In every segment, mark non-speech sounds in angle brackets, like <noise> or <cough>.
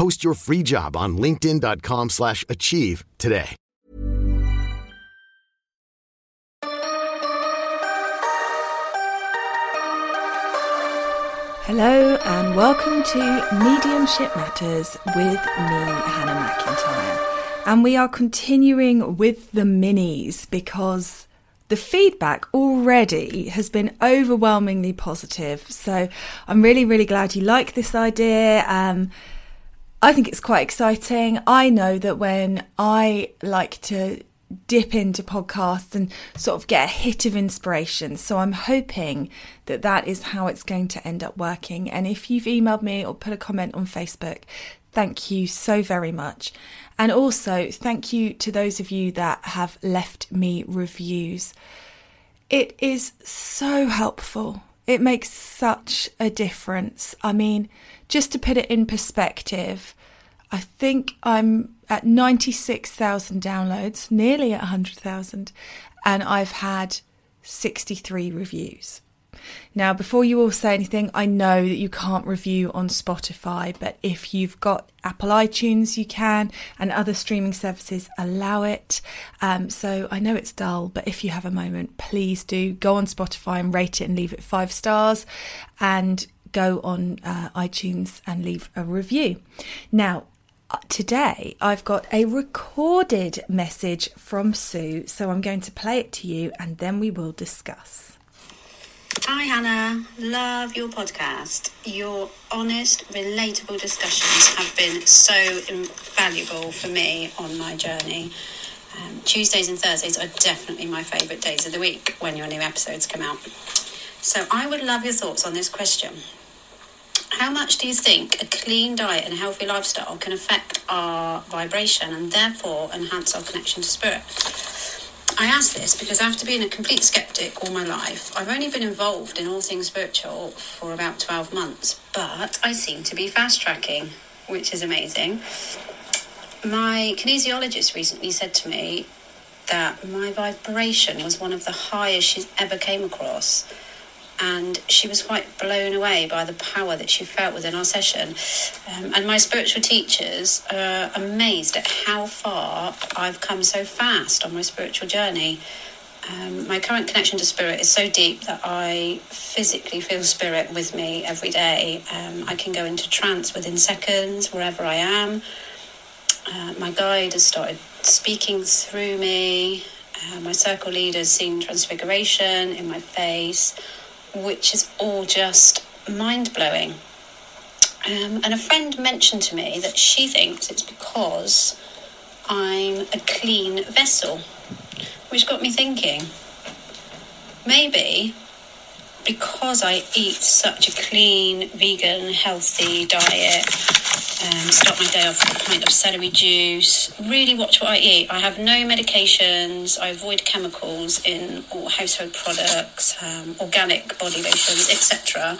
Post your free job on linkedin.com/achieve slash achieve today. Hello and welcome to Mediumship Matters with me, Hannah McIntyre. And we are continuing with the minis because the feedback already has been overwhelmingly positive. So I'm really, really glad you like this idea. Um, I think it's quite exciting. I know that when I like to dip into podcasts and sort of get a hit of inspiration. So I'm hoping that that is how it's going to end up working. And if you've emailed me or put a comment on Facebook, thank you so very much. And also, thank you to those of you that have left me reviews. It is so helpful. It makes such a difference. I mean, just to put it in perspective, I think I'm at 96,000 downloads, nearly at 100,000, and I've had 63 reviews. Now, before you all say anything, I know that you can't review on Spotify, but if you've got Apple iTunes, you can, and other streaming services allow it. Um, so I know it's dull, but if you have a moment, please do go on Spotify and rate it and leave it five stars, and go on uh, iTunes and leave a review. Now, uh, today I've got a recorded message from Sue, so I'm going to play it to you and then we will discuss. Hi, Hannah. Love your podcast. Your honest, relatable discussions have been so invaluable for me on my journey. Um, Tuesdays and Thursdays are definitely my favourite days of the week when your new episodes come out. So, I would love your thoughts on this question. How much do you think a clean diet and a healthy lifestyle can affect our vibration and therefore enhance our connection to spirit? I ask this because after being a complete skeptic all my life, I've only been involved in all things spiritual for about 12 months, but I seem to be fast tracking, which is amazing. My kinesiologist recently said to me that my vibration was one of the highest she's ever came across and she was quite blown away by the power that she felt within our session. Um, and my spiritual teachers are amazed at how far I've come so fast on my spiritual journey. Um, my current connection to spirit is so deep that I physically feel spirit with me every day. Um, I can go into trance within seconds, wherever I am. Uh, my guide has started speaking through me. Uh, my circle leader's seen transfiguration in my face which is all just mind blowing. Um, and a friend mentioned to me that she thinks it's because I'm a clean vessel, which got me thinking maybe because I eat such a clean, vegan, healthy diet, um, start my day off with a pint of celery juice, really watch what I eat. I have no medications, I avoid chemicals in all household products, um, organic body lotions, etc.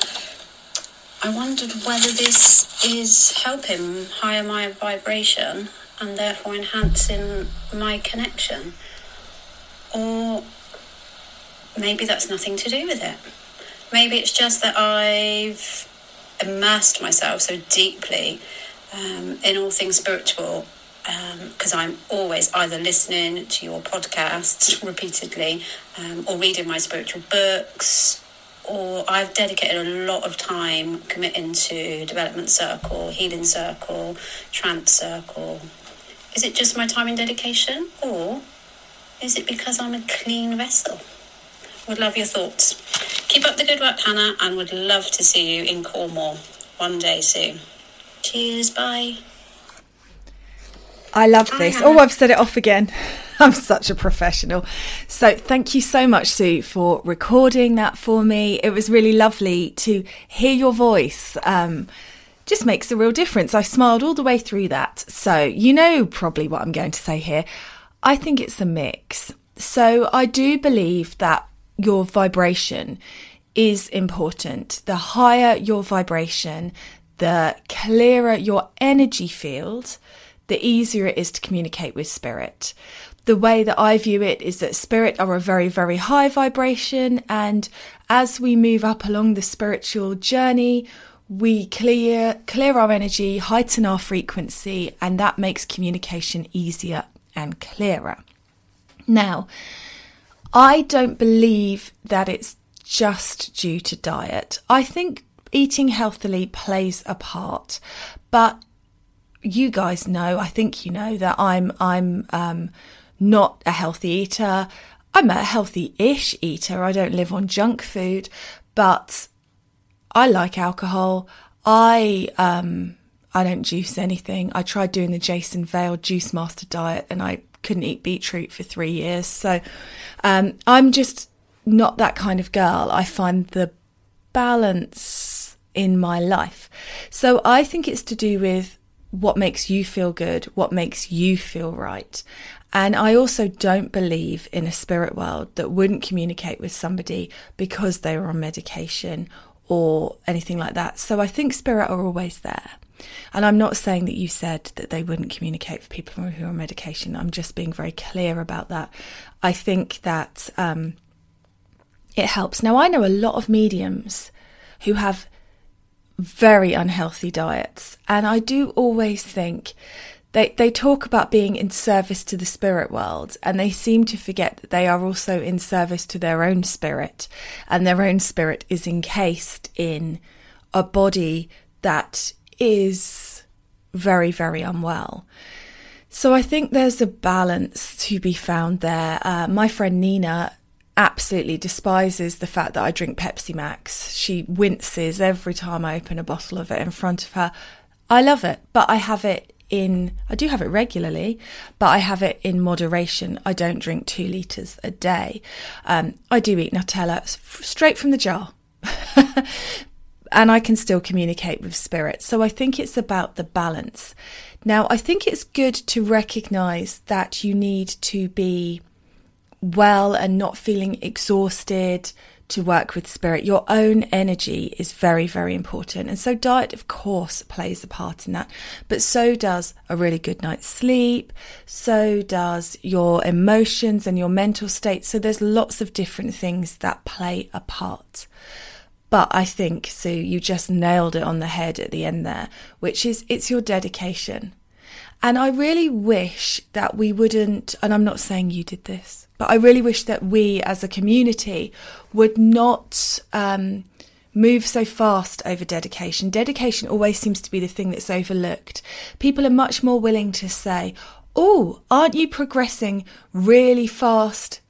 I wondered whether this is helping higher my vibration and therefore enhancing my connection. Or maybe that's nothing to do with it. Maybe it's just that I've immersed myself so deeply um, in all things spiritual because um, I'm always either listening to your podcasts <laughs> repeatedly um, or reading my spiritual books or I've dedicated a lot of time committing to development circle, healing circle, trance circle. Is it just my time and dedication or is it because I'm a clean vessel? Would love your thoughts. Keep up the good work, Hannah, and would love to see you in Cornwall one day soon. Cheers, bye. I love this. Oh, I've said it off again. <laughs> I'm such a professional. So, thank you so much, Sue, for recording that for me. It was really lovely to hear your voice. Um, just makes a real difference. I smiled all the way through that. So, you know, probably what I'm going to say here. I think it's a mix. So, I do believe that your vibration is important. The higher your vibration, the clearer your energy field, the easier it is to communicate with spirit. The way that I view it is that spirit are a very, very high vibration, and as we move up along the spiritual journey, we clear clear our energy, heighten our frequency, and that makes communication easier and clearer. Now, I don't believe that it's just due to diet. I think eating healthily plays a part, but you guys know, I think you know that I'm I'm um, not a healthy eater. I'm a healthy-ish eater. I don't live on junk food, but I like alcohol. I um, I don't juice anything. I tried doing the Jason Vale Juice Master diet, and I couldn't eat beetroot for three years. So um, I'm just not that kind of girl. I find the balance in my life. So I think it's to do with what makes you feel good, what makes you feel right. And I also don't believe in a spirit world that wouldn't communicate with somebody because they were on medication or anything like that. So I think spirit are always there. And I'm not saying that you said that they wouldn't communicate for people who are on medication. I'm just being very clear about that. I think that um, it helps. Now, I know a lot of mediums who have very unhealthy diets, and I do always think they, they talk about being in service to the spirit world, and they seem to forget that they are also in service to their own spirit, and their own spirit is encased in a body that is very, very unwell. So I think there's a balance to be found there. Uh, my friend Nina absolutely despises the fact that I drink Pepsi Max. She winces every time I open a bottle of it in front of her. I love it, but I have it in, I do have it regularly, but I have it in moderation. I don't drink two litres a day. Um, I do eat Nutella straight from the jar. <laughs> and I can still communicate with spirit. So I think it's about the balance. Now, I think it's good to recognize that you need to be well and not feeling exhausted to work with spirit. Your own energy is very, very important. And so, diet, of course, plays a part in that. But so does a really good night's sleep. So does your emotions and your mental state. So, there's lots of different things that play a part. But I think, Sue, you just nailed it on the head at the end there, which is it's your dedication. And I really wish that we wouldn't, and I'm not saying you did this, but I really wish that we as a community would not um, move so fast over dedication. Dedication always seems to be the thing that's overlooked. People are much more willing to say, Oh, aren't you progressing really fast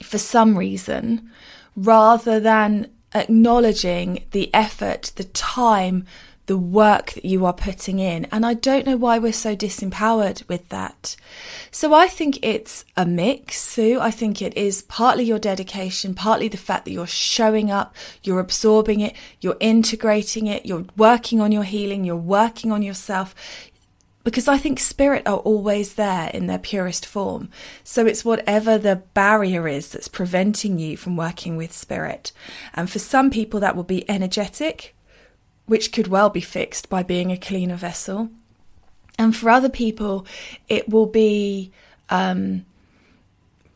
for some reason, rather than acknowledging the effort, the time, the work that you are putting in. And I don't know why we're so disempowered with that. So I think it's a mix, Sue. I think it is partly your dedication, partly the fact that you're showing up, you're absorbing it, you're integrating it, you're working on your healing, you're working on yourself because I think spirit are always there in their purest form. So it's whatever the barrier is that's preventing you from working with spirit. And for some people, that will be energetic, which could well be fixed by being a cleaner vessel. And for other people, it will be um,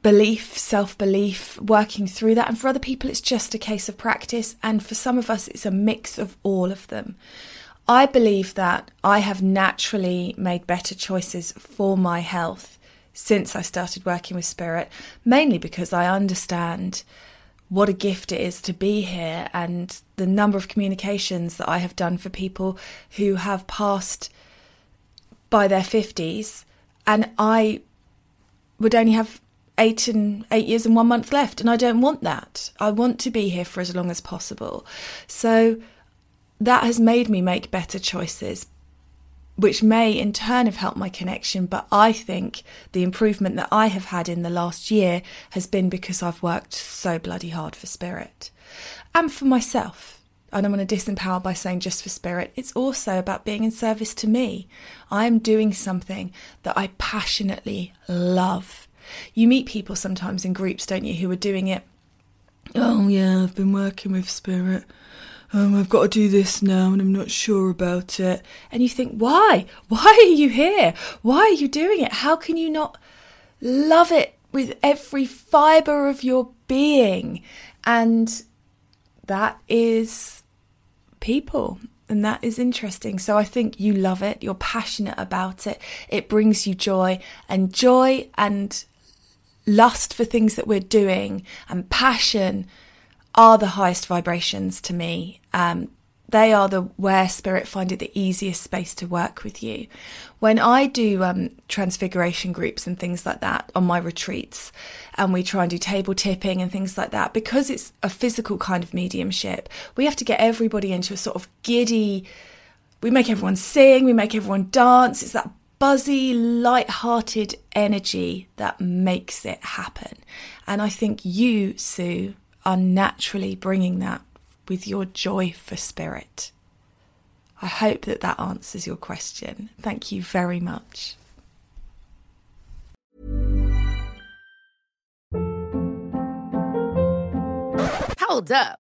belief, self belief, working through that. And for other people, it's just a case of practice. And for some of us, it's a mix of all of them. I believe that I have naturally made better choices for my health since I started working with spirit, mainly because I understand what a gift it is to be here and the number of communications that I have done for people who have passed by their 50s and I would only have eight and eight years and one month left and I don't want that. I want to be here for as long as possible. So that has made me make better choices, which may in turn have helped my connection. But I think the improvement that I have had in the last year has been because I've worked so bloody hard for spirit and for myself. I don't want to disempower by saying just for spirit. It's also about being in service to me. I am doing something that I passionately love. You meet people sometimes in groups, don't you, who are doing it. Oh, yeah, I've been working with spirit um, I've got to do this now and I'm not sure about it. And you think, why? Why are you here? Why are you doing it? How can you not love it with every fibre of your being? And that is people. And that is interesting. So I think you love it. You're passionate about it. It brings you joy. And joy and lust for things that we're doing and passion are the highest vibrations to me. Um, they are the where spirit find it the easiest space to work with you. When I do um, transfiguration groups and things like that on my retreats, and we try and do table tipping and things like that, because it's a physical kind of mediumship, we have to get everybody into a sort of giddy. We make everyone sing, we make everyone dance. It's that buzzy, light-hearted energy that makes it happen. And I think you, Sue, are naturally bringing that with your joy for spirit. I hope that that answers your question. Thank you very much. Hold up.